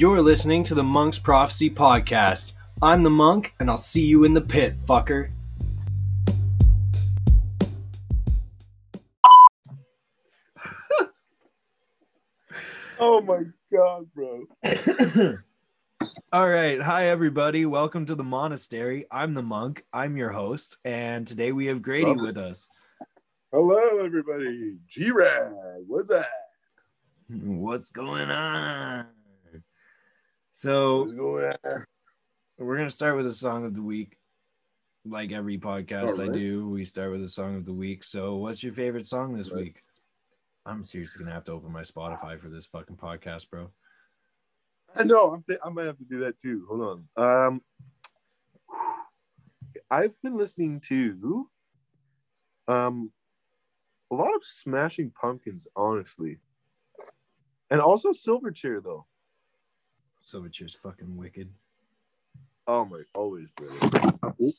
You're listening to the Monk's Prophecy Podcast. I'm the monk, and I'll see you in the pit, fucker. Oh my god, bro. All right. Hi, everybody. Welcome to the monastery. I'm the monk. I'm your host. And today we have Grady Love with us. Hello, everybody. G Rad, what's that? What's going on? So, we're going to start with a song of the week. Like every podcast All I do, we start with a song of the week. So, what's your favorite song this Right. week? I'm seriously going to have to open my Spotify for this fucking podcast, bro. I know. I'm th- I might have to do that too. Hold on. Um, I've been listening to um a lot of Smashing Pumpkins, honestly, and also Silverchair though. Silverchair's fucking wicked. Oh my, always, brilliant.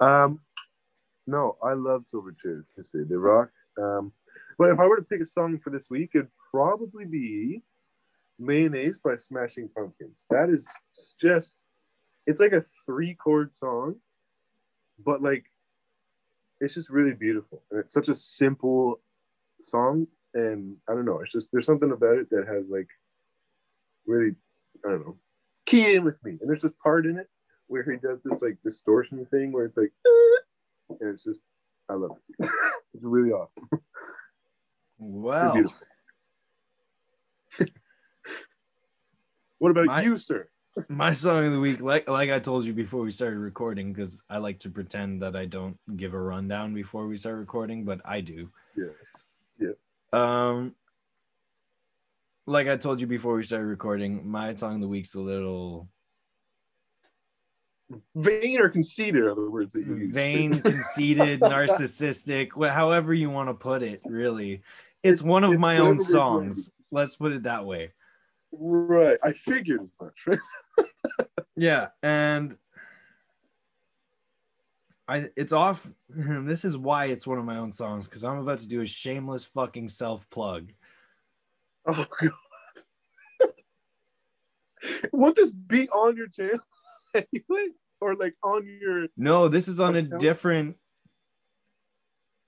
Um, no, I love Silverchair. I say they rock. Um, but if I were to pick a song for this week, it'd probably be "Mayonnaise" by Smashing Pumpkins. That is just, it's like a three chord song, but like, it's just really beautiful, and it's such a simple song. And I don't know, it's just there's something about it that has like really, I don't know, key in with me. And there's this part in it where he does this like distortion thing where it's like, "Uh," and it's just, I love it. it's really awesome. Wow. what about My- you, sir? My song of the week, like like I told you before we started recording, because I like to pretend that I don't give a rundown before we start recording, but I do. Yeah. Yeah. Um, like I told you before we started recording, my song of the week's a little Vain or conceited are the words that you use. vain, conceited, narcissistic, however you want to put it. Really, it's one of it's my own songs. Let's put it that way. Right. I figured as much. Right? Yeah, and I it's off. This is why it's one of my own songs because I'm about to do a shameless fucking self plug. Oh god. Won't this be on your channel anyway? Or like on your No, this is on a different.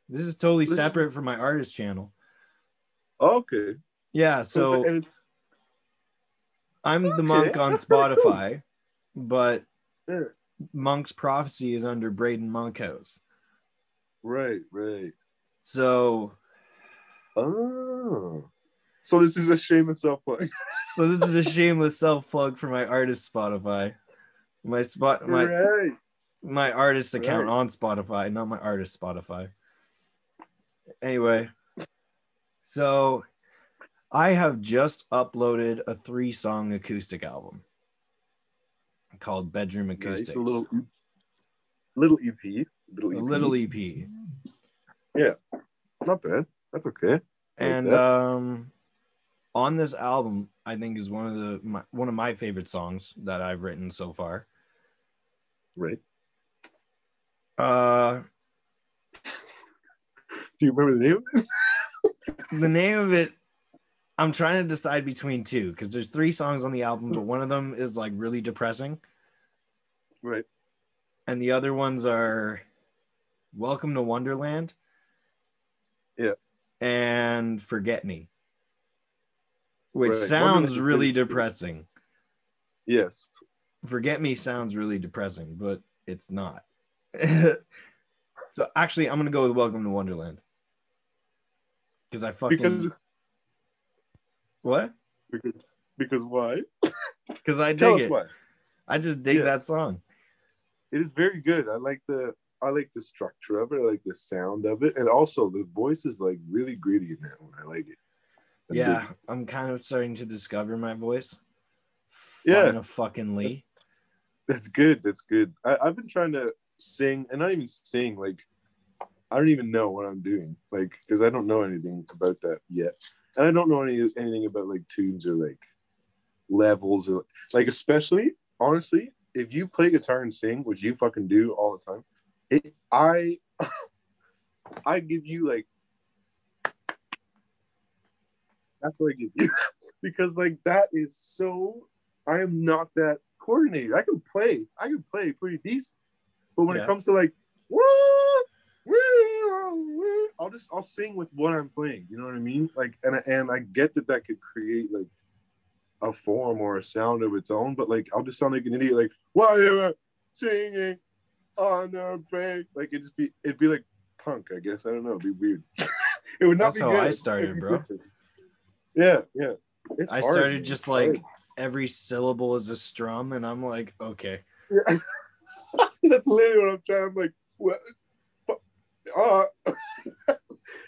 This is totally This is- separate from my artist channel. okay. Yeah, so like- I'm the monk on that's pretty cool. Spotify, but yeah. Monk's Prophecy is under Braden Monkhouse. Right, right. So, Oh. So this is a shameless self plug. so this is a shameless self plug for my artist Spotify. My spot, my my artist account on Spotify, not my artist Spotify. Anyway, so I have just uploaded a three song acoustic album called Bedroom Nice. Acoustics. A little little EP. Little a EP. little EP. Not bad. That's okay. And um on this album, I think is one of the my, one of my favorite songs that I've written so far. Right. Uh Do you remember the name? of it? the name of it i'm trying to decide between two because there's three songs on the album but one of them is like really depressing Right. and the other ones are welcome to wonderland Yeah. and forget me which Right. sounds really depressing Yes. forget me sounds really depressing but it's not so actually i'm gonna go with welcome to wonderland because i fucking Because what because because why? because i Tell dig us it why. I just dig Yeah. that song. It is very good. I like the I like the structure of it. I like the sound of it, and also the voice is like really gritty in that one. I like it. Yeah. I'm kind of starting to discover my voice. Yeah. Fucking Lee. that's good. That's good. I, I've been trying to sing, and not even sing. Like I don't even know what I'm doing, like because I don't know anything about that yet, and I don't know any anything about like tunes or like levels or like especially honestly, if you play guitar and sing, which you fucking do all the time, it I I give you like that's what I give you. because like that is so. I am not that coordinated. I can play. I can play pretty decent, but when Yeah. it comes to like, I'll just I'll sing with what I'm playing. You know what I mean? Like, and I- and I get that that could create like a form or a sound of its own, but like I'll just sound like an idiot. Like, why am I singing on the break? Like it'd just be it'd be like punk. I guess I don't know. It'd be weird. it would not That's be how good I started, bro. it. Yeah, yeah. It's I hard, started just like every syllable is a strum, and I'm like, okay. Yeah. That's literally what I'm trying. I'm like, what? Uh,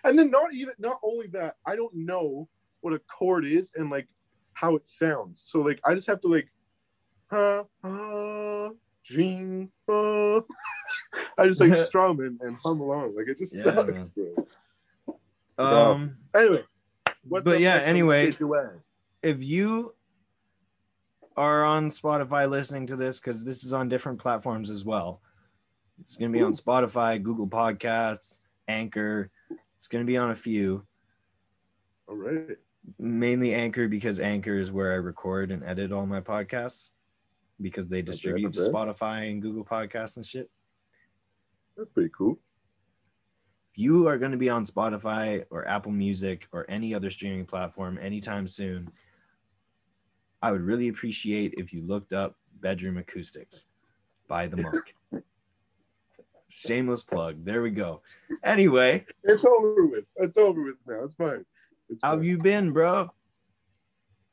and then not even not only that, I don't know what a chord is and like how it sounds. So like I just have to like, ha ha, jing, uh. I just like strum and, and hum along. Like it just Yeah, sucks, man. bro. Um, Anyway, what's But yeah, next on the anyway. State Your Way? if you are on Spotify listening to this, because this is on different platforms as well, it's going to be on Spotify, Google Podcasts, Anchor. It's going to be on a few, all right. mainly Anchor because Anchor is where I record and edit all my podcasts because they distribute to Spotify and Google Podcasts and shit. That's pretty cool. If you are going to be on Spotify or Apple Music or any other streaming platform anytime soon, I would really appreciate if you looked up Bedroom Acoustics by the Monk. Shameless plug. There we go. Anyway, It's over with. It's over with now. It's fine. It's how fine. have you been, bro?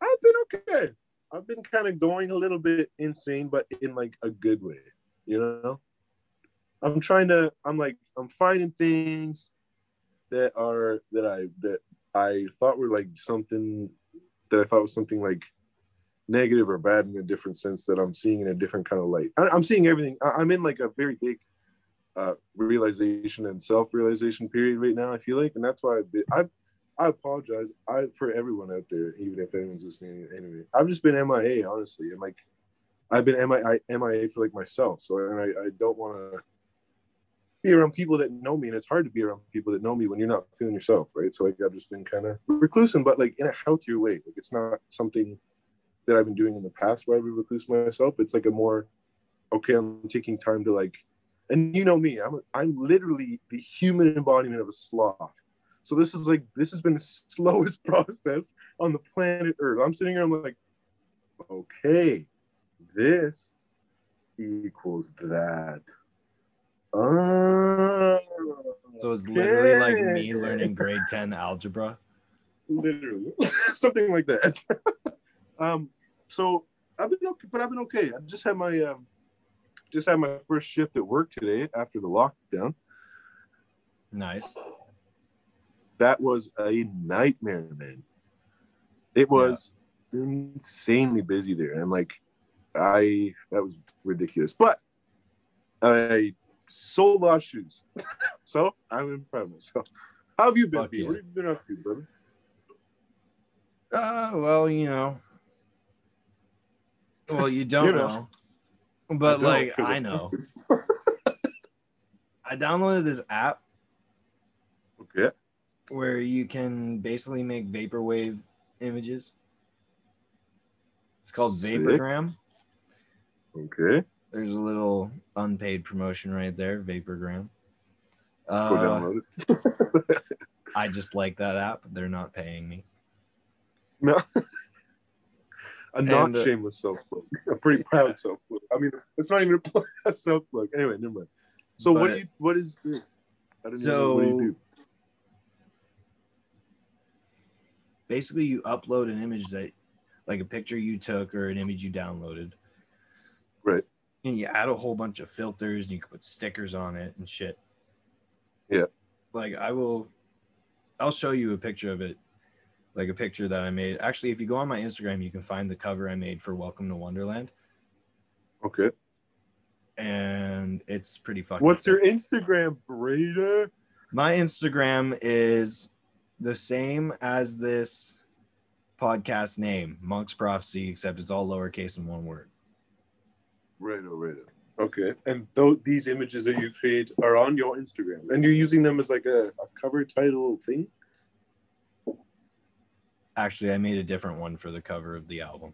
I've been okay. I've been kind of going a little bit insane, but in like a good way. You know, I'm trying to. I'm like I'm finding things that are that I that I thought were like something that I thought was something like negative or bad in a different sense that I'm seeing in a different kind of light. I, I'm seeing everything. I, I'm in like a very big uh, realization and self-realization period right now. I feel like, and that's why been, I I apologize. I for everyone out there, even if anyone's listening. Anyway, I've just been MIA, honestly, and like I've been MIA, MIA for like myself. So and I, I don't want to be around people that know me, and it's hard to be around people that know me when you're not feeling yourself, right? So like I've just been kind of reclusing, but like in a healthier way. Like it's not something that I've been doing in the past where I would recluse myself. It's like a more okay. I'm taking time to like, and you know me, I'm I'm literally the human embodiment of a sloth. So this is like this has been the slowest process on the planet Earth. I'm sitting here, I'm like, okay, this equals that. Ah, So it's literally like me learning grade 10 algebra. literally something like that. um, so I've been okay, but I've been okay. I just had my um, just had my first shift at work today after the lockdown. Nice. that was a nightmare, man. It was insanely busy there. And like I that was ridiculous. But I sold a shoes. so I'm in of myself. How have you been? Fuck yeah. What have you been up to, brother? Uh, well, you know. Well, you don't You know. know. But don't, like I know. I downloaded this app Okay. where you can basically make vaporwave images. It's called Sick. Vaporgram. Okay. There's a little unpaid promotion right there, Vaporgram. Go Uh, download it. I just like that app. They're not paying me. No. A not And, uh, shameless self plug. A pretty proud self plug. I mean, it's not even a self plug. Anyway, never mind. So what But- do you? What is this? I don't So- know. What do you do? Basically, you upload an image that, like a picture you took or an image you downloaded, Right. And you add a whole bunch of filters and you can put stickers on it and shit. Yeah. Like I will, I'll show you a picture of it, like a picture that I made. Actually, if you go on my Instagram, you can find the cover I made for Welcome to Wonderland, Okay. and it's pretty fucking. What's sick. your Instagram, Breda? My Instagram is the same as this podcast name, Monk's Prophecy, except it's all lowercase in one word. Right, oh, right. Okay. And though these images that you create are on your Instagram, and you're using them as like a, a cover title thing. Actually, I made a different one for the cover of the album.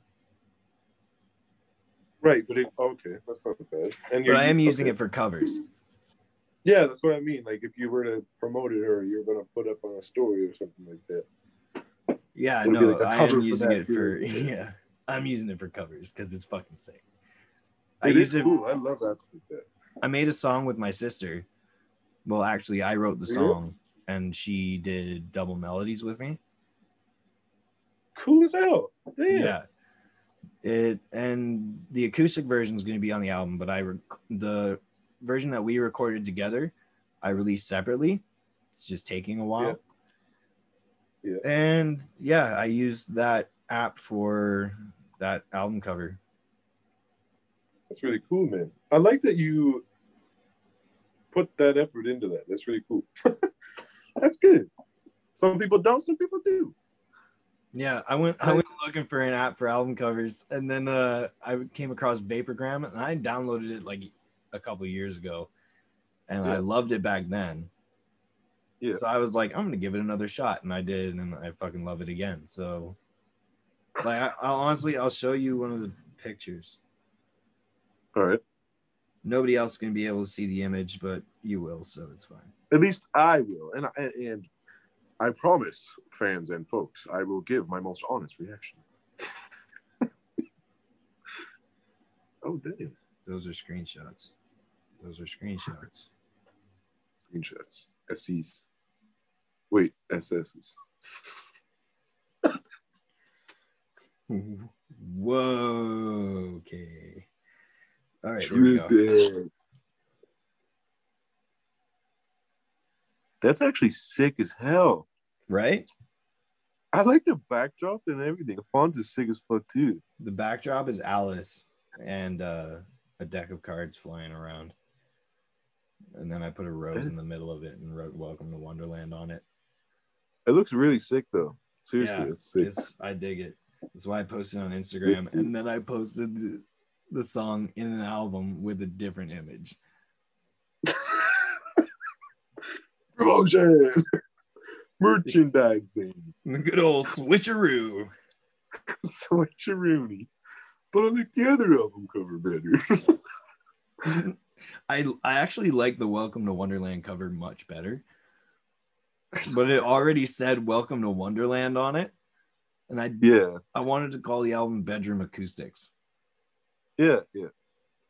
Right, but it, okay, that's not bad. And But I am using okay. it for covers. Yeah, that's what I mean. Like if you were to promote it or you're gonna put up on a story or something like that. Yeah, no, like a I cover am using that, it for too. yeah. I'm using it for covers because it's fucking sick. I It used is it. cool. I love that. I made a song with my sister. Well, actually, I wrote the song, and she did double melodies with me. Cool as hell. Damn. Yeah. It and the acoustic version is going to be on the album, but I rec- the version that we recorded together, I released separately. It's just taking a while. Yeah. Yeah. And yeah, I used that app for that album cover. That's really cool, man. I like that you put that effort into that. That's really cool. That's good. Some people don't, some people do. Yeah, I went I went looking for an app for album covers, and then uh, I came across Vaporgram, and I downloaded it like a couple years ago, and I loved it back then. Yeah. So I was like, I'm gonna give it another shot, and I did, and I fucking love it again. So, like, I, I'll honestly, I'll show you one of the pictures. All right. Nobody else can be able to see the image, but you will, so it's fine. At least I will. And I, and I promise fans and folks, I will give my most honest reaction. oh damn. Those are screenshots. Those are screenshots. Screenshots. SCs. Wait, SSs. Whoa. Okay. All right. Here we go. That's actually sick as hell. Right? I like the backdrop and everything. The font is sick as fuck too. The backdrop is Alice and uh, a deck of cards flying around. And then I put a rose in the middle of it and wrote "Welcome to Wonderland" on it. It looks really sick though. Seriously, Yeah, it's sick. It's, I dig it. That's why I posted on Instagram, and then I posted the, song in an album with a different image. Promotion, merchandising, The good old switcheroo. switcheroony. But I like the other album cover better. I I actually like the Welcome to Wonderland cover much better. But it already said Welcome to Wonderland on it. And I yeah, I wanted to call the album Bedroom Acoustics. Yeah, yeah,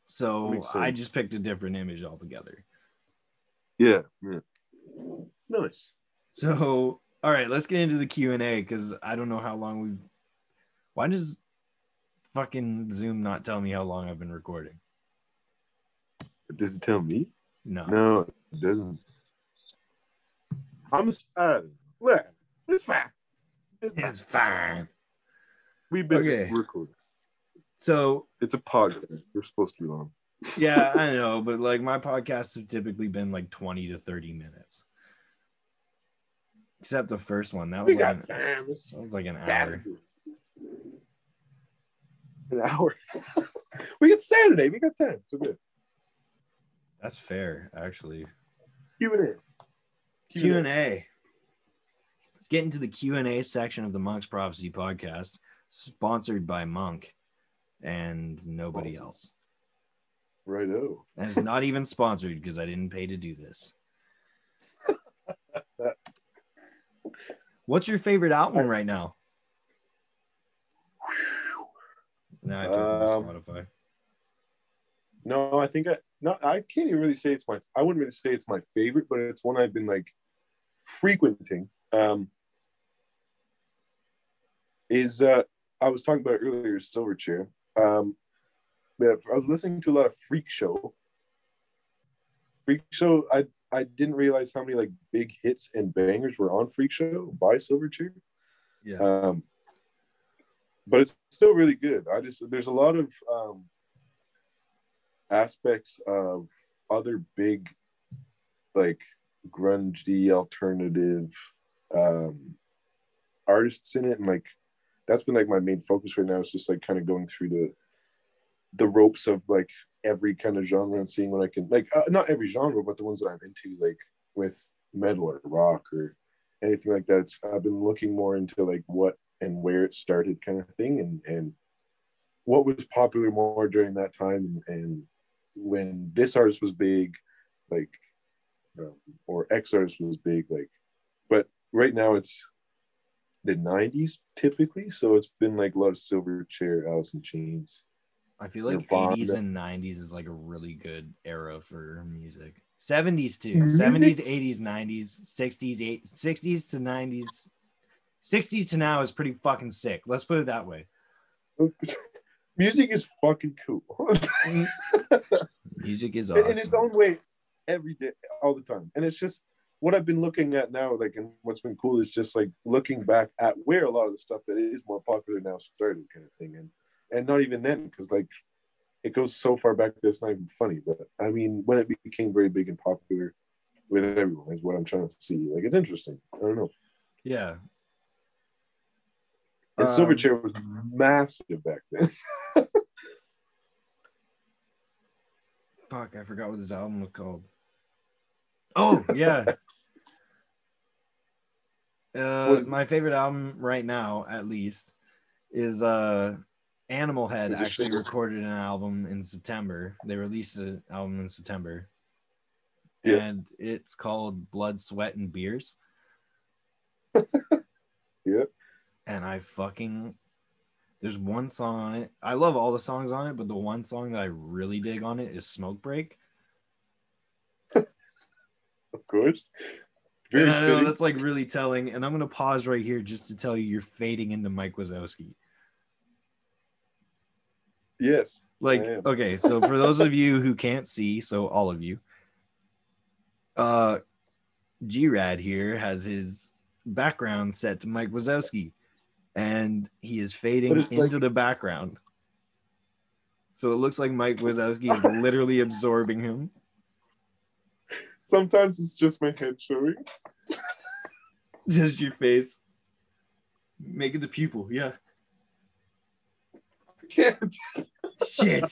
So I just picked a different image altogether. yeah, yeah. Nice. So all right, let's get into the Q&A cuz I don't know how long we've Why does fucking Zoom not tell me how long I've been recording? Does it tell me? No. No, it doesn't. I'm uh, look, it's fine. It's fine. It's fine. We've been Okay. just recording. So It's a podcast. You're supposed to be long. yeah, I know, but like my podcasts have typically been like 20 to 30 minutes. Except the first one. That was We like an, that was like an hour. An hour. we got Saturday. We got time. So good. That's fair, actually. Q and A. Q and A. Let's get into the Q and A section of the Monk's Prophecy podcast, sponsored by Monk and nobody else. Righto. And it's not even sponsored because I didn't pay to do this. What's your favorite album right now? Now I took Um, Spotify. No, I think I no, I can't even really say it's my. I wouldn't really say it's my favorite, but it's one I've been like frequenting. Um, is uh, I was talking about earlier, Silverchair. Um, yeah, I was listening to a lot of Freak Show. Freak Show. I I didn't realize how many like big hits and bangers were on Freak Show by Silverchair. Yeah. Um, but it's still really good. I just there's a lot of um, aspects of other big, like grungy alternative um, artists in it, and like that's been like my main focus right now. Is just like kind of going through the the ropes of like every kind of genre and seeing what I can like uh, not every genre, but the ones that I'm into, like with metal or rock or anything like that. It's, I've been looking more into like what and where it started kind of thing and and what was popular more during that time and, and when this artist was big like um, or X artist was big like but right now it's the 90s typically so it's been like a lot of Silverchair alice in chains I feel like Nirvana. 80s and 90s is like a really good era for music. 70s too. Music? 70s, 80s, 90s, 60s, 8, 60s to 90s. 60s to now is pretty fucking sick. Let's put it that way. music is fucking cool Music is in- in its own way every day all the time and it's just what i've been looking at now like and what's been cool is just like looking back at where a lot of the stuff that is more popular now started kind of thing and and not even then because like it goes so far back that it's not even funny but i mean when it became very big and popular with everyone is what i'm trying to see like it's interesting i don't know Yeah. and Um, silverchair was massive back then Fuck, I forgot what this album was called. Oh, yeah. Uh, my favorite album right now, at least, is uh, Animal Head. Actually, recorded an album in September. They released an album in September, Yeah. and it's called Blood, Sweat, and Beers. Yeah. And I fucking there's one song on it. I love all the songs on it, but the one song that I really dig on it is Smoke Break. of course very I know that's like really telling. And I'm gonna pause right here just to tell you you're fading into Mike Wazowski. yes Like, okay, so for those of you who can't see, so all of you, uh G Rad here has his background set to Mike Wazowski, and he is fading into like- the background. So it looks like Mike Wazowski is literally absorbing him. Sometimes it's just my head showing Just your face. Make it the pupil, yeah. I can't Shit.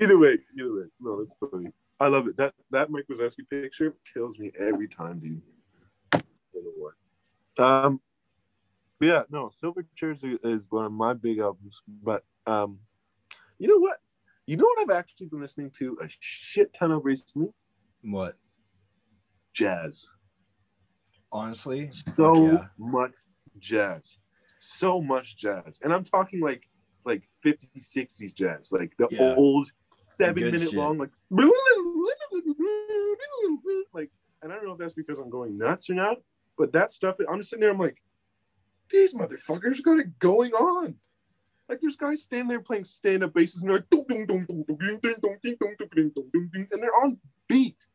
Either way, either way. No, that's funny. I love it. That that Mike Wazowski picture kills me every time, dude. I don't know why. Um, yeah, no, Silverchair's is one of my big albums. But um, you know what? You know what I've actually been listening to a shit ton of recently? What? Jazz. Honestly, So yeah. much jazz. So much jazz. And I'm talking like like 50s, 60s jazz, like the Yeah. old seven minute shit. long, like like and I don't know if that's because I'm going nuts or not, but that stuff I'm just sitting there, I'm like, these motherfuckers got it going on. Like there's guys standing there playing stand-up basses and they're like and they're on beat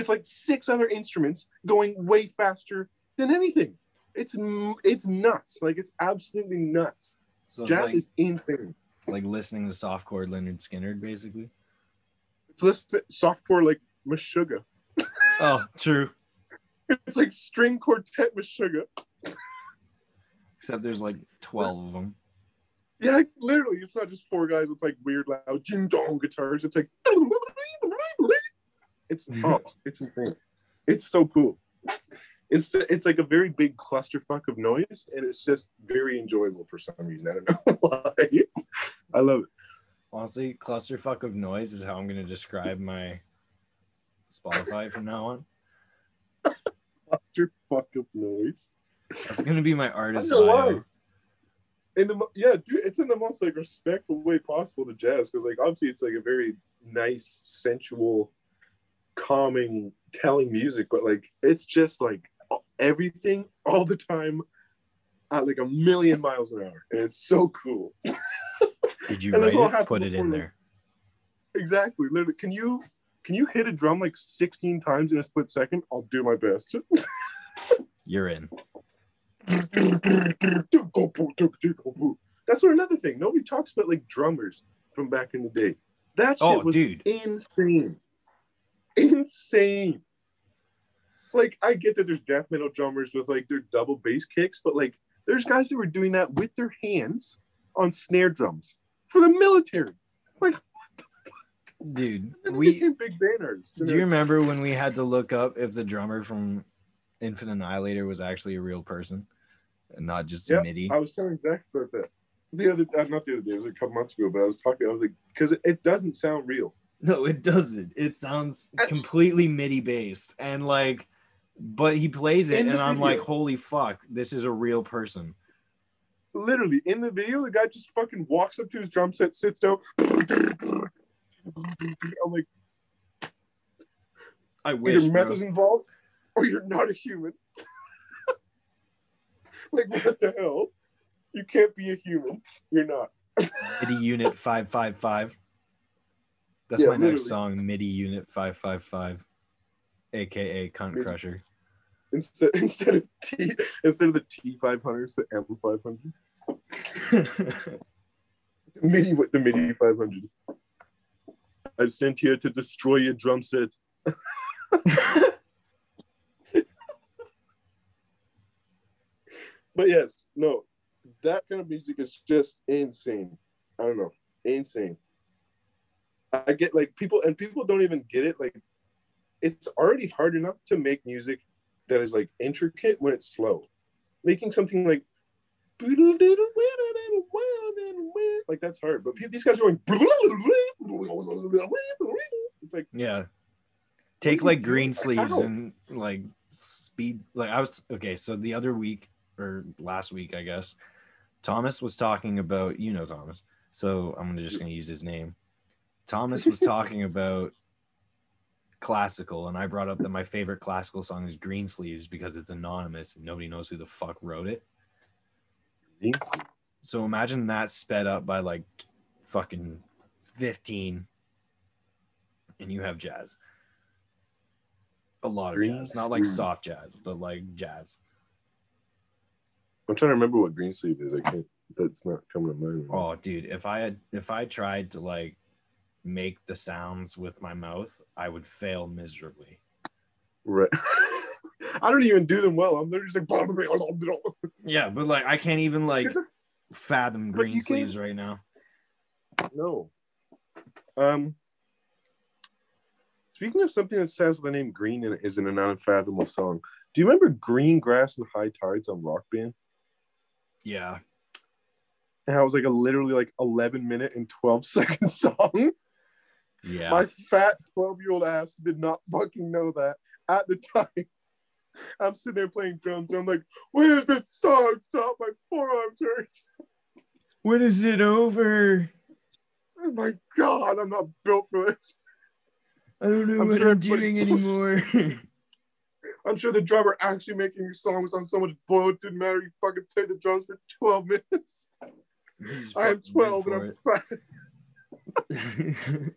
with like six other instruments going way faster than anything. It's it's nuts. Like it's absolutely nuts. So Jazz like, is insane. it's like listening to softcore Lynyrd Skynyrd, basically. It's listen softcore like Meshuggah. Oh, true. It's like string quartet Meshuggah. Except there's like 12 of them. Yeah, like, literally, it's not just four guys with like weird loud jing dong guitars. It's like it's oh, it's insane. It's so cool. It's it's like a very big clusterfuck of noise, and it's just very enjoyable for some reason. I don't know why. I love it. Honestly, clusterfuck of noise is how I'm going to describe my Spotify from now on. Clusterfuck of noise. That's going to be my artist bio. in the yeah, dude, it's in the most like respectful way possible to jazz because like obviously it's like a very nice, sensual, calming, telling music, but like it's just like everything all the time at like a million miles an hour, and it's so cool. Did you write it? Put it in there. Exactly. Literally, can you can you hit a drum like 16 times in a split second? I'll do my best. You're in. That's what another thing. Nobody talks about like drummers from back in the day. That oh, shit Oh, was dude. insane. Insane. Like I get that there's death metal drummers with like their double bass kicks, but like there's guys that were doing that with their hands on snare drums for the military. Like Dude, then they we big banners. do you remember when we had to look up if the drummer from Infant Annihilator was actually a real person? and not just Yeah, MIDI. I was telling Zach about that the other, uh, not the other day. It was a couple months ago, but I was talking. I was like, because it, it doesn't sound real. No, it doesn't. It sounds completely MIDI based, and like, but he plays it, and I'm like, holy fuck, this is a real person. Literally in the video, the guy just fucking walks up to his drum set, sits down. I'm like, I wish. either bro. meth is involved, or you're not a human. like, what the hell? You can't be a human. You're not. MIDI Unit five five five. That's Yeah, my next song, MIDI Unit five five five, aka Cunt MIDI. Crusher. Instead, instead of T, instead of the T five hundred, it's the M five hundred. MIDI with the MIDI five hundred. I've sent here to destroy your drum set. But yes, no, that kind of music is just insane. I don't know, insane. I get like people, and people don't even get it. Like, it's already hard enough to make music that is like intricate when it's slow. Making something like like that's hard. But these guys are going. It's like yeah. Take like green How? sleeves and like speed. Like I was okay. So the other week or last week, I guess, Thomas was talking about you know Thomas. So I'm just gonna use his name. Thomas was talking about classical, and I brought up that my favorite classical song is Greensleeves because it's anonymous and nobody knows who the fuck wrote it. So imagine that sped up by like fucking 15 and you have jazz. A lot of Green jazz, not like soft jazz, but like jazz. I'm trying to remember what green sleeve is. I can't. That's not coming to mind. right. Oh, dude, if I had if I tried to like make the sounds with my mouth, I would fail miserably. Right. I don't even do them well. I'm literally just like. Yeah, but like I can't even like fathom green sleeves right now. No. Um. Speaking of something that says the name Green and is in an unfathomable song, do you remember Green Grass and High Tides on Rock Band? Yeah. And how it was like a literally like 11 minute and 12 second song? Yeah. My fat 12 year old ass did not fucking know that at the time. I'm sitting there playing drums and I'm like, when does this song stop? My forearm hurt. when is it over? Oh my god, I'm not built for this. I don't know I'm what sure I'm everybody- doing anymore. I'm sure the drummer actually making your song was on so much blow, it didn't matter. You fucking played the drums for 12 minutes. I am 12 and I'm fat.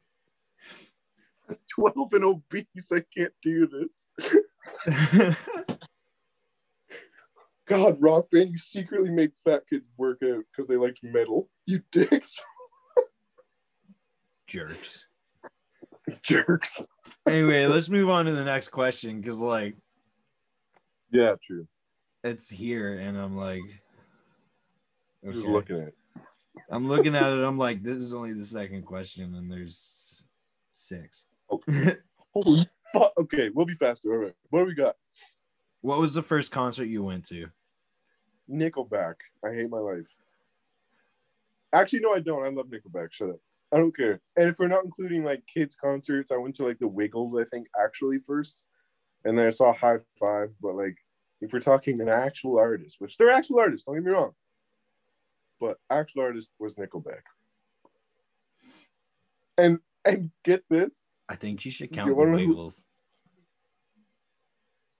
It. 12 and obese. I can't do this. God, rock band, you secretly made fat kids work out because they liked metal. You dicks. Jerks. Jerks. Anyway, let's move on to the next question because like Yeah, true. it's here and I'm like Just okay. looking at it. I'm looking at it, I'm like, this is only the second question, and there's six. Holy fuck. Okay, we'll be faster. All right. What do we got? what was the first concert you went to? Nickelback. I hate my life. Actually, no, I don't. I love Nickelback. Shut up. I don't care. And if we're not including like kids' concerts, I went to like the Wiggles, I think, actually first. And then I saw High Five. But like, if we're talking an actual artist, which they're actual artists, don't get me wrong. But actual artist was Nickelback. And and get this, I think you should You count the know who- Wiggles.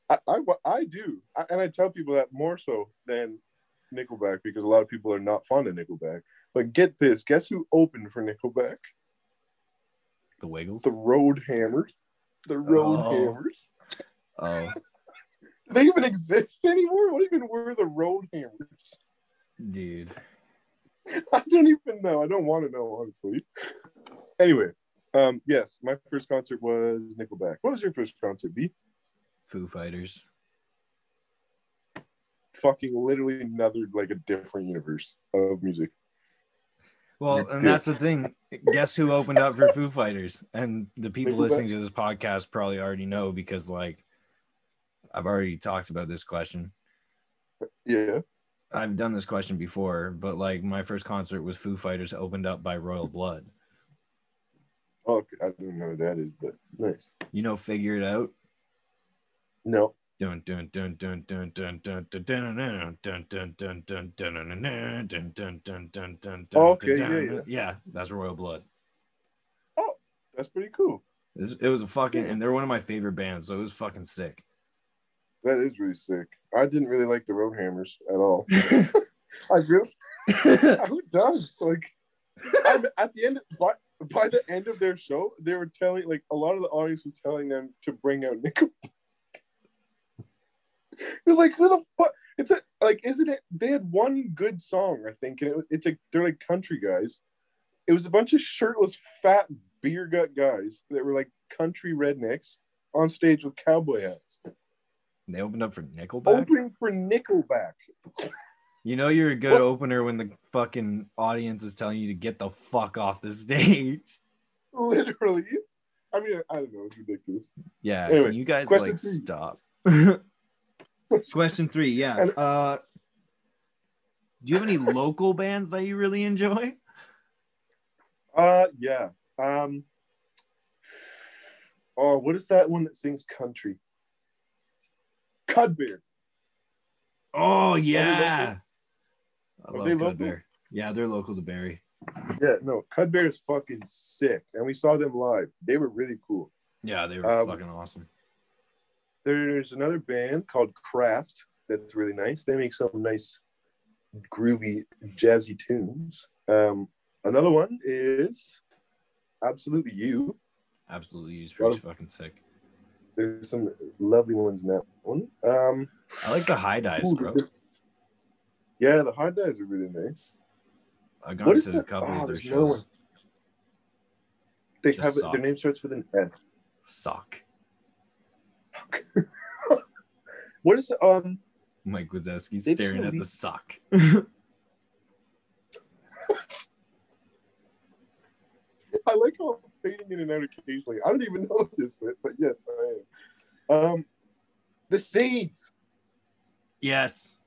I, I, I do, I, and I tell people that more so than Nickelback because a lot of people are not fond of Nickelback. But get this, guess who opened for Nickelback? The Wiggles. The Road Hammers. The Road Oh. Hammers. Oh, Do they even exist anymore? What even were the Road Hammers? dude. I don't even know. I don't want to know, honestly. Anyway, um, yes, my first concert was Nickelback. What was your first concert? B? Foo Fighters. Fucking literally another like a different universe of music. Well, and that's the thing. Guess who opened up for Foo Fighters? And the people Nickelback. listening to this podcast probably already know because, like, I've already talked about this question. Yeah. I've done this question before, but like my first concert was Foo Fighters opened up by Royal Blood. Oh, okay. I don't know who that is, but nice. You know, figure it out. No. Dun dun dun dun dun dun dun dun dun dun dun dun dun dun dun dun dun dun dun dun Okay, yeah, yeah. yeah, that's Royal Blood. Oh, that's pretty cool. It was, a fucking, and they're one of my favorite bands, so it was fucking sick. That is really sick. I didn't really like the Road Hammers at all. I really who does? Like I'm- at the end by, by the end of their show, they were telling like a lot of the audience was telling them to bring out Nickelback. It was like who the fuck? It's a like isn't it? They had one good song, I think, and it, it's a they're like country guys. It was a bunch of shirtless, fat beer gut guys that were like country rednecks on stage with cowboy hats, they opened up for Nickelback. opening for Nickelback. You know, you're a good What? opener when the fucking audience is telling you to get the fuck off the stage. Literally. I mean, I don't know. It's ridiculous. Yeah, Anyway, can you guys like three. stop? question three, yeah. Uh, do you have any local bands that you really enjoy? Uh, yeah. Um. Oh, what is that one that sings country? Cudbear. Oh yeah, I Are love they local? Yeah, they're local to Barrie. Yeah, no, Cudbear is fucking sick, and we saw them live. They were really cool. Yeah, they were Um, fucking awesome. There's another band called Craft that's really nice. They make some nice, groovy, jazzy tunes. Um, another one is Absolutely You. Absolutely, he's lot pretty of- fucking sick. There's some lovely ones in that one. Um, I like the high dives, bro. Yeah, the high dives are really nice. I've What gone is to a that? couple Oh, of their shows. They Just have sock. their name starts with an F. Sock. What is um? Mike Wazowski staring at the sock. I like how I'm fading in and out occasionally. I don't even know this, but yes, I am. Um, the seeds. yes.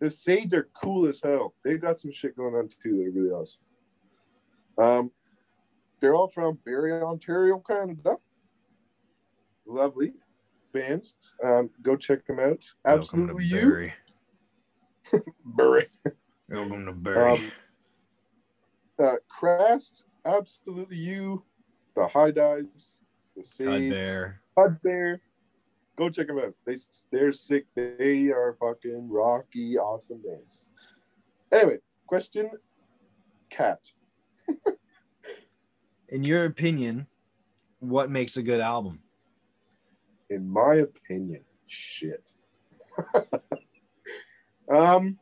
The Sades are cool as hell. They've got some shit going on too that are really awesome. Um, they're all from Barrie, Ontario, Canada. Lovely bands. Um, go check them out. Absolutely you, Barrie. Barrie. Welcome to Barrie. Um, uh, Crast, absolutely you, the High Dives, the Sades, Bear. Hud Bear. Go check them out. They they're sick. They are fucking rocky, awesome bands. Anyway, question, cat. In your opinion, what makes a good album? In my opinion, shit. um,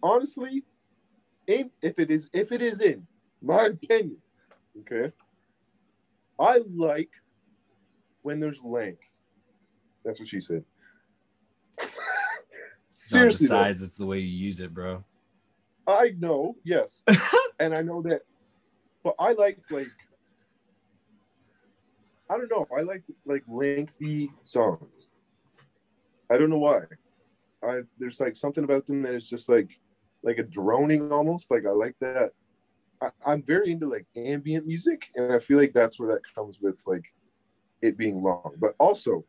honestly, in, if it is if it is in my opinion, okay, I like when there's length. That's what she said. It's not the Seriously, though, size, it's the way you use it, bro. I know, yes, and I know that, but I like like I don't know. I like like lengthy songs. I don't know why. I there's like something about them that is just like like a droning almost. Like I like that. I, I'm very into like ambient music, and I feel like that's where that comes with like it being long. But also,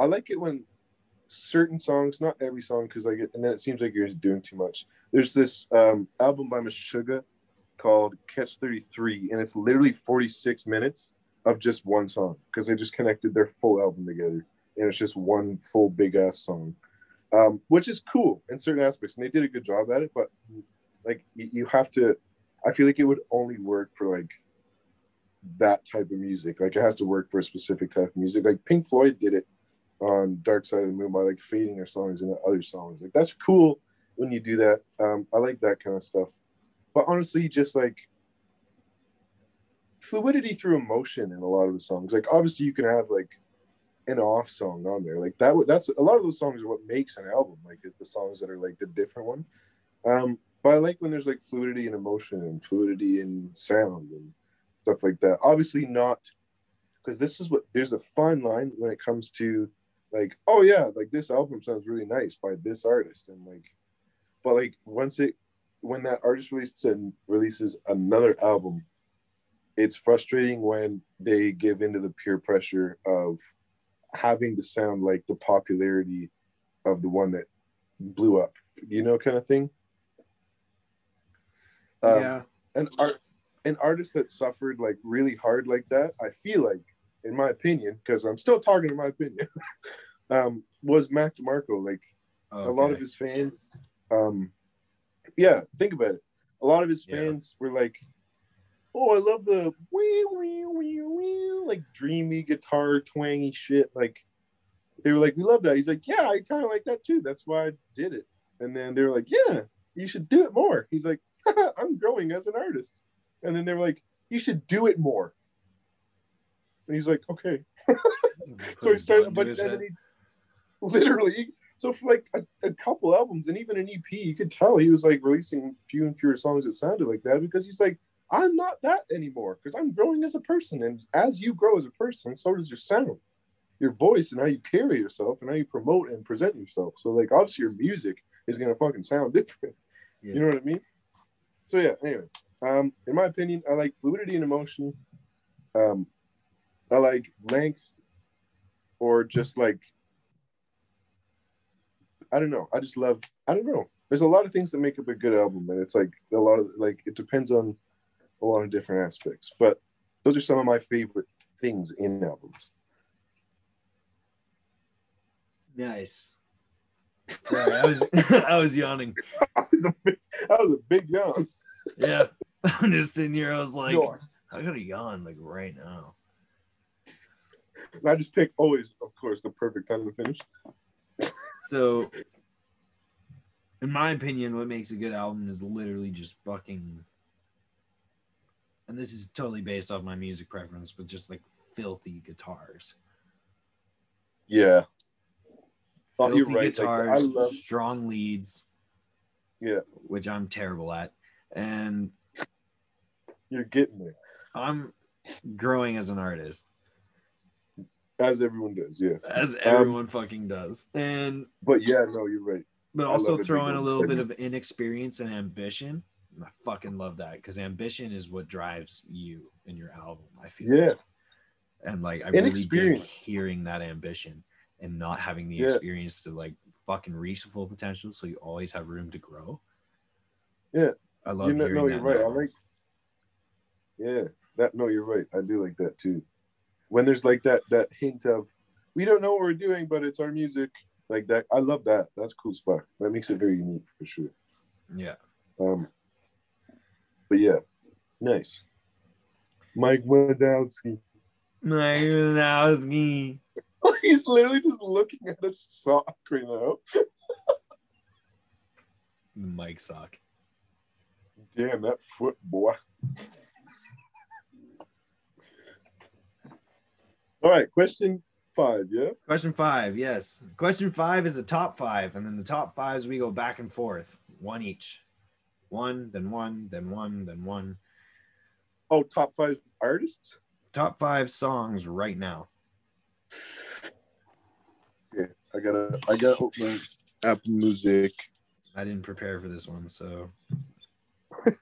I like it when certain songs, not every song, because like it, and then it seems like you're just doing too much. There's this um, album by Meshuggah called Catch 33, and it's literally 46 minutes of just one song because they just connected their full album together, and it's just one full big ass song, um, which is cool in certain aspects, and they did a good job at it. But like you have to, I feel like it would only work for like that type of music. Like it has to work for a specific type of music. Like Pink Floyd did it on Dark Side of the Moon by like fading their songs into other songs. Like that's cool when you do that. Um, I like that kind of stuff. But honestly, just like fluidity through emotion in a lot of the songs. Like obviously you can have like an off song on there. Like that that's a lot of those songs are what makes an album. Like it's the songs that are like the different one. Um, but I like when there's like fluidity in emotion and fluidity in sound and stuff like that. Obviously not because this is what there's a fine line when it comes to like, oh yeah, like this album sounds really nice by this artist, and like but like once it when that artist releases and releases another album, it's frustrating when they give into the peer pressure of having to sound like the popularity of the one that blew up, you know, kind of thing. Um, yeah. an art an artist that suffered like really hard like that i feel like in my opinion because i'm still talking in my opinion um was mac demarco. Like a lot of his fans um yeah think about it. A lot of his Yeah. fans were like oh i love the wee, wee, wee, wee, like dreamy guitar twangy shit. Like they were like we love that. He's like yeah i kind of like that too. That's why i did it. And then they were like yeah you should do it more. He's like i'm growing as an artist. And then they were like you should do it more and he's like okay so he started, but then he literally, so for like a, a couple albums and even an EP, you could tell he was like releasing few and fewer songs that sounded like that because he's like, I'm not that anymore because I'm growing as a person. And as you grow as a person, so does your sound, your voice, and how you carry yourself and how you promote and present yourself. So, like, obviously, your music is going to fucking sound different. Yeah. You know what I mean? So, yeah, anyway, um, in my opinion, I like fluidity and emotion. Um, I like length or just like I don't know. I just love I don't know. There's a lot of things that make up a good album, and it's like a lot of like it depends on a lot of different aspects. But those are some of my favorite things in albums. Nice. Sorry, I was I was yawning. I was a big, I was a big yawn. Yeah. I'm just sitting here. I was like. I gotta yawn like right now. And I just pick always, of course, the perfect time to finish. So, in my opinion, what makes a good album is literally just fucking. And this is totally based off my music preference, but just like filthy guitars. Yeah. Oh, Filthy you're right. Like, guitars, I love- strong leads, Yeah, which I'm terrible at. And you're getting there, I'm growing as an artist, as everyone does. Yes, as Um, everyone fucking does. And but yeah, no, you're right. but I also love a big throw in a little bit of inexperience and ambition. I fucking love that because ambition is what drives you in your album. I feel. Yeah, And like I really dig hearing that ambition and not having the Yeah. experience to like fucking reach the full potential. So you always have room to grow. Yeah. I love you know, hearing no, that. you're right. I like. Yeah, that. No, you're right. I do like that too. When there's like that that hint of, we don't know what we're doing, but it's our music. Like that, I love that. That's cool as fuck. That makes it very unique for sure. Yeah. Um, but yeah, nice. Mike Wadowski. Mike Wazowski. He's literally just looking at a sock right now. Mike sock. Damn that foot, boy. All right, question five. Yeah. Question five, yes. Question five is a top five, and then the top fives we go back and forth, one each. One, then one, then one, then one. Oh, top five artists. Top five songs right now. Yeah, I gotta, I gotta open Apple Music. I didn't prepare for this one, so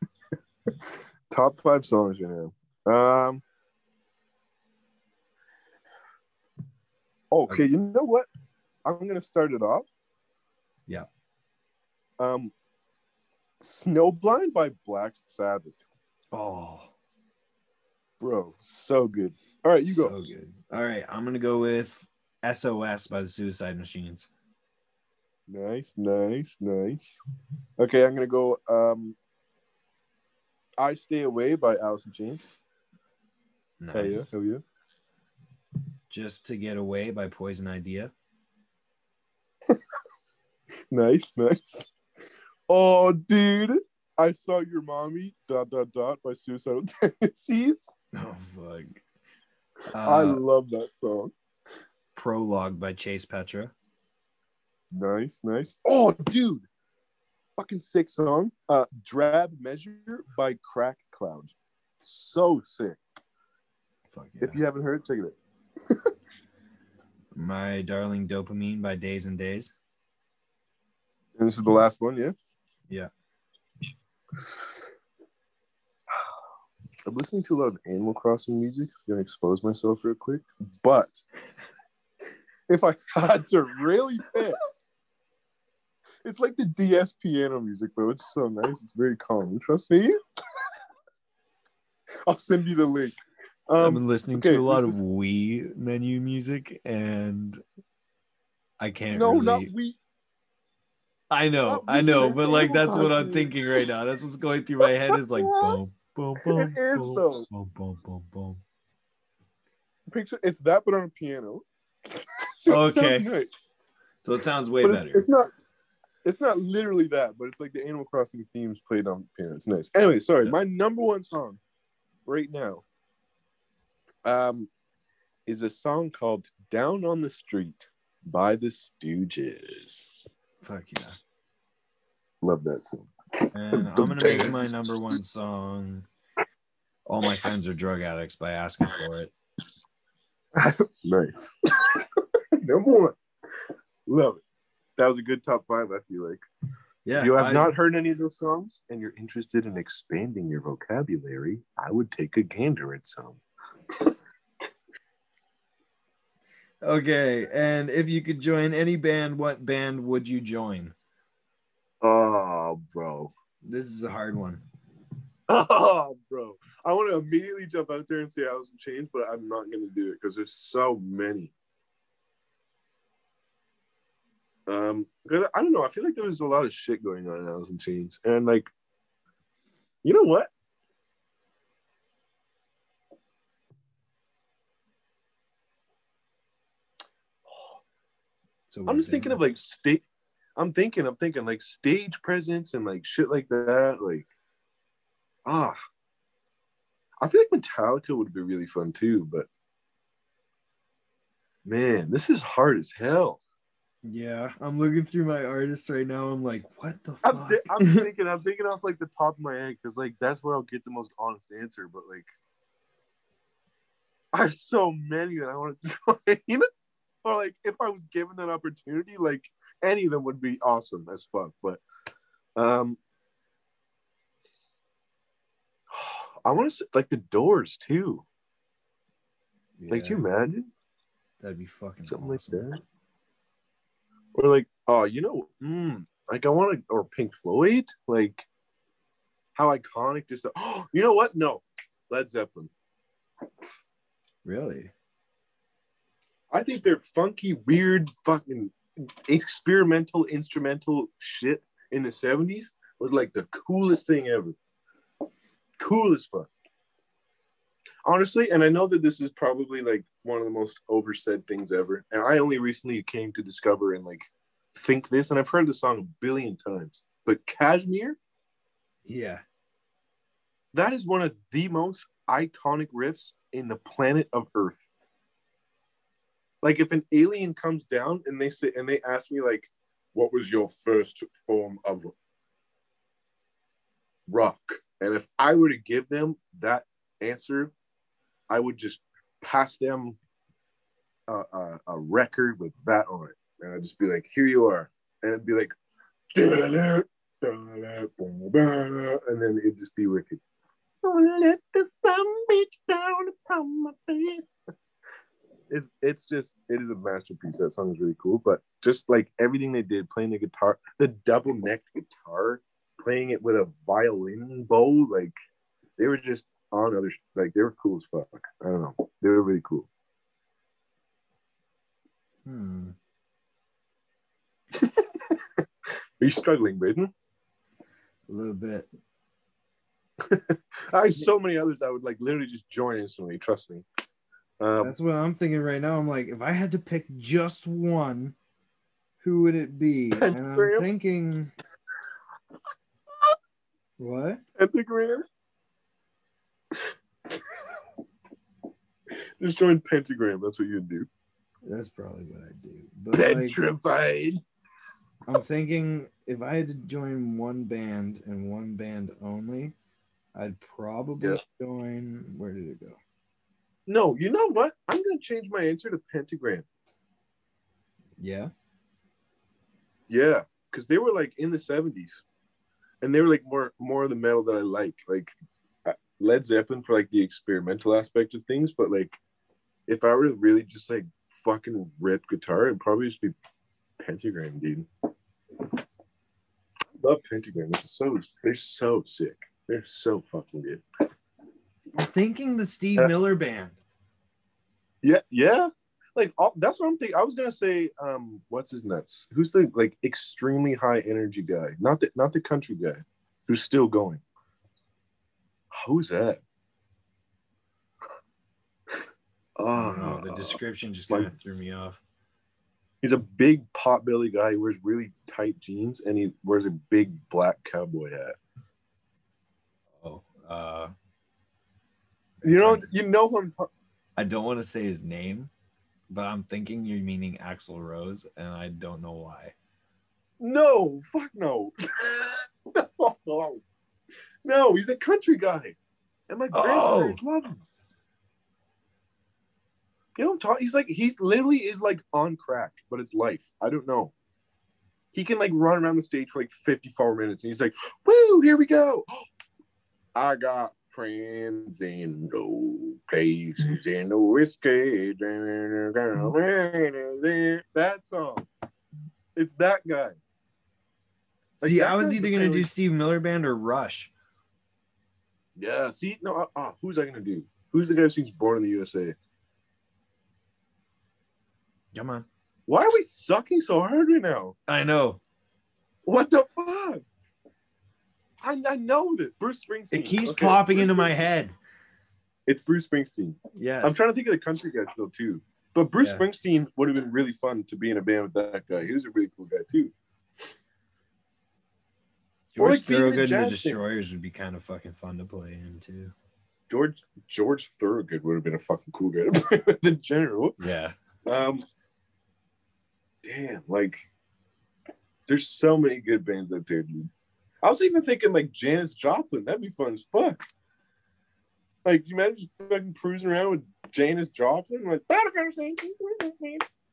Top five songs right now. Um. Okay, you know what? I'm gonna start it off. Yeah. Um. Snowblind by Black Sabbath, oh, bro, so good. All right, you go. So good. All right, I'm gonna go with SOS by the Suicide Machines. Nice, nice, nice. Okay, I'm gonna go. Um, I Stay Away by Alice in Chains. Nice. Hell yeah, hell yeah. Just to get away by Poison Idea. Nice, nice. Oh, dude, I saw your mommy. Dot dot dot by Suicidal Tendencies. Oh fuck. I Uh, love that song. Prologue by Chase Petra. Nice, nice. Oh, dude, fucking sick song. Uh, Drab Measure by Crack Cloud. So sick. Fuck yeah. If you haven't heard, it, check it out. My Darling Dopamine by Days and Days. And this is the last one, yeah. Yeah. I'm listening to a lot of Animal Crossing music. I'm gonna expose myself real quick. But if I had to really pick, it's like the DS piano music, bro. It's so nice. It's very calm. Trust me. I'll send you the link. I've Um, been listening okay, to a lot this of is- Wii menu music, and I can't. no, really... not we. I know, not I know, but like that's what I'm thinking right now. That's what's going through my head. Is like boom, boom, boom. It is, boom, though. Boom, boom, boom, boom. Picture it's that, but on a piano. So Okay. nice. So it sounds way but better. it's, it's not it's not literally that but it's like the animal crossing themes played on piano it's nice anyway sorry Yeah. my number one song right now um is a song called down on the street by the stooges Fuck yeah. love that song And I'm gonna make my number one song. All my friends are drug addicts by asking for it. nice number one love it that was a good top five i feel like Yeah. you have I- not heard any of those songs and you're interested in expanding your vocabulary i would take a gander at some Okay, and if you could join any band, what band would you join? oh bro This is a hard one. Oh, bro. I want to immediately jump out there and say Alice in Chains, but I'm not going to do it because there's so many. Um, 'cause I don't know. I feel like there was a lot of shit going on in Alice in Chains, and like, you know what? So I'm just thinking of like state. I'm thinking. I'm thinking like stage presence and like shit like that. Like, ah, I feel like Metallica would be really fun too. But man, this is hard as hell. Yeah, I'm looking through my artists right now. I'm like, what the I'm, fuck? thi- I'm thinking. I'm thinking off like the top of my head because like that's where I'll get the most honest answer. But like, I have so many that I want to join. Or like, if I was given that opportunity, like any of them would be awesome as fuck. But um, I want to say like the Doors too. Like, Yeah, can you imagine that'd be fucking something awesome. like that? Or like, oh, you know, mm, like I want to, or Pink Floyd, like how iconic just. Oh, you know what? No, Led Zeppelin. Really? I think their funky, weird, fucking experimental instrumental shit in the seventies was like the coolest thing ever. Cool as fuck. Honestly, and I know that this is probably like one of the most oversaid things ever. And I only recently came to discover and like think this, and I've heard the song a billion times. But Kashmir, Yeah. that is one of the most iconic riffs in the planet of Earth. Like if an alien comes down and they say and they ask me like, what was your first form of rock? And if I were to give them that answer, I would just pass them a, a, a record with that on it. And I'd just be like, here you are. And it'd be like, and then it'd just be wicked. Don't let the sun beat down upon my face. It's it's just it is a masterpiece. That song is really cool. But just like everything they did, playing the guitar, the double necked guitar, playing it with a violin bow, like they were just on other like they were cool as fuck. I don't know. They were really cool. Hmm. Are you struggling, Braden? A little bit. I have so many others I would like literally just join instantly. Trust me. Um, That's what I'm thinking right now. I'm like, if I had to pick just one, who would it be? And I'm Pentagram? thinking, what? Pentagram. Just join Pentagram. That's what you'd do. That's probably what I'd do. But like, I'm thinking if I had to join one band and one band only, I'd probably Yeah. join. Where did it go? No, you know what? I'm gonna change my answer to Pentagram. Yeah. Yeah, because they were like in the 70s. and they were like more more of the metal that I like, like uh, Led Zeppelin for like the experimental aspect of things. But like, if I were to really just like fucking rip guitar, it'd probably just be Pentagram, dude. I love Pentagram. They're so they're so sick. They're so fucking good. Thinking the Steve Miller band. Yeah, yeah. Like all, that's what I'm thinking. I was gonna say, um, what's his nuts? Who's the like extremely high energy guy? Not the not the country guy, who's still going. Who's that? I don't know. Oh, The description just kind of threw me off. he's a big pot belly guy. He wears really tight jeans and he wears a big black cowboy hat. Oh, uh, You know, you know who I'm. I don't want to say his name, but I'm thinking you're meaning Axl Rose, and I don't know why. No, fuck no. no, no, he's a country guy, and my Oh. grandparents love him. You know, what He's like he's literally is like on crack, but it's life. I don't know. He can like run around the stage for like 54 minutes, and he's like, "Woo, here we go." I got friends in no places in the whiskey. That song. It's that guy. Like, See, that I was either gonna do Steve Miller band or Rush. Yeah. See, no. Uh, uh, who's I gonna do? Who's the guy who sings "Born in the USA"? Come on. Why are we sucking so hard right now? I know. What the fuck? I, I know that Bruce Springsteen. It keeps Okay, popping Bruce into my head. It's Bruce Springsteen. Yes. I'm trying to think of the country guys though too. But Bruce Yeah. Springsteen would have been really fun to be in a band with that guy. He was a really cool guy too. George like being in a Thorogood and the. Destroyers would be kind of fucking fun to play in too. George George Thorogood would have been a fucking cool guy to play with in general. Yeah. Um, damn, like there's so many good bands out there, dude. I was even thinking like Janis Joplin. That'd be fun as fuck. Like you imagine just fucking cruising around with Janis Joplin, like.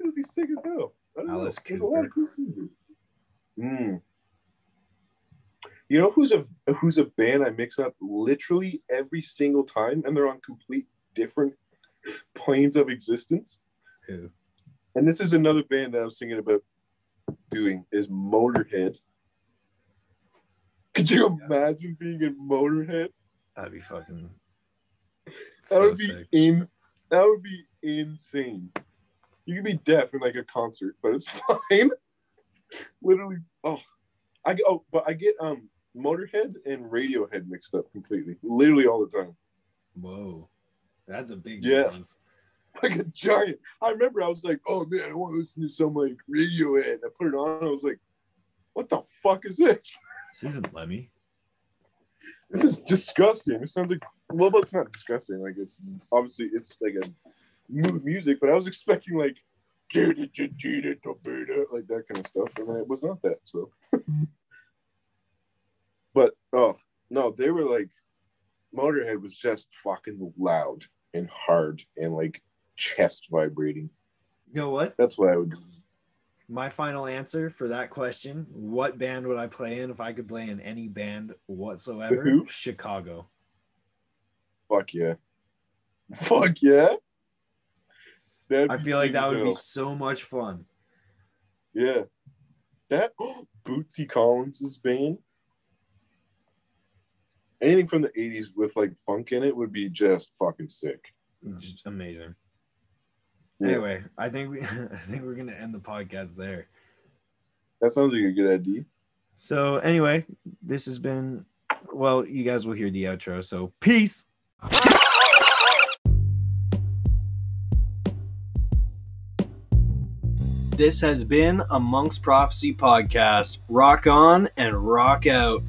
It'd be sick as hell. I know. Alice There's a lot of Cooper. cool things. Mm. You know who's a who's a band I mix up literally every single time, and they're on complete different planes of existence. Who? And this is another band that I was thinking about doing is Motorhead. Could you imagine being in Motorhead? That'd be fucking. That so would be sick. in. That would be insane. You could be deaf in like a concert, but it's fine. Literally, oh, I oh, but I get um Motorhead and Radiohead mixed up completely. Literally all the time, Whoa. That's a big Yeah. difference. like a giant. I remember I was like, oh man, I want to listen to some like Radiohead. I put it on. I was like, what the fuck is this? This isn't Lemmy. This is disgusting. It sounds like well, it's not disgusting. Like it's obviously it's like a mood music, but I was expecting like like that kind of stuff, and it was not that. So, but oh no, they were like Motorhead was just fucking loud and hard and like chest vibrating. You know what? That's what I would. My final answer for that question: What band would I play in if I could play in any band whatsoever? Who? Chicago. Fuck yeah, fuck yeah. That'd I feel like that would be so much fun. Yeah. That Bootsy collins's band. Anything from the 80s with like funk in it would be just fucking sick. Just amazing. Yeah. Anyway, I think we I think we're gonna end the podcast there. That sounds like a good idea. So anyway, this has been well, you guys will hear the outro. So peace. This has been a Monk's Prophecy podcast. Rock on and rock out.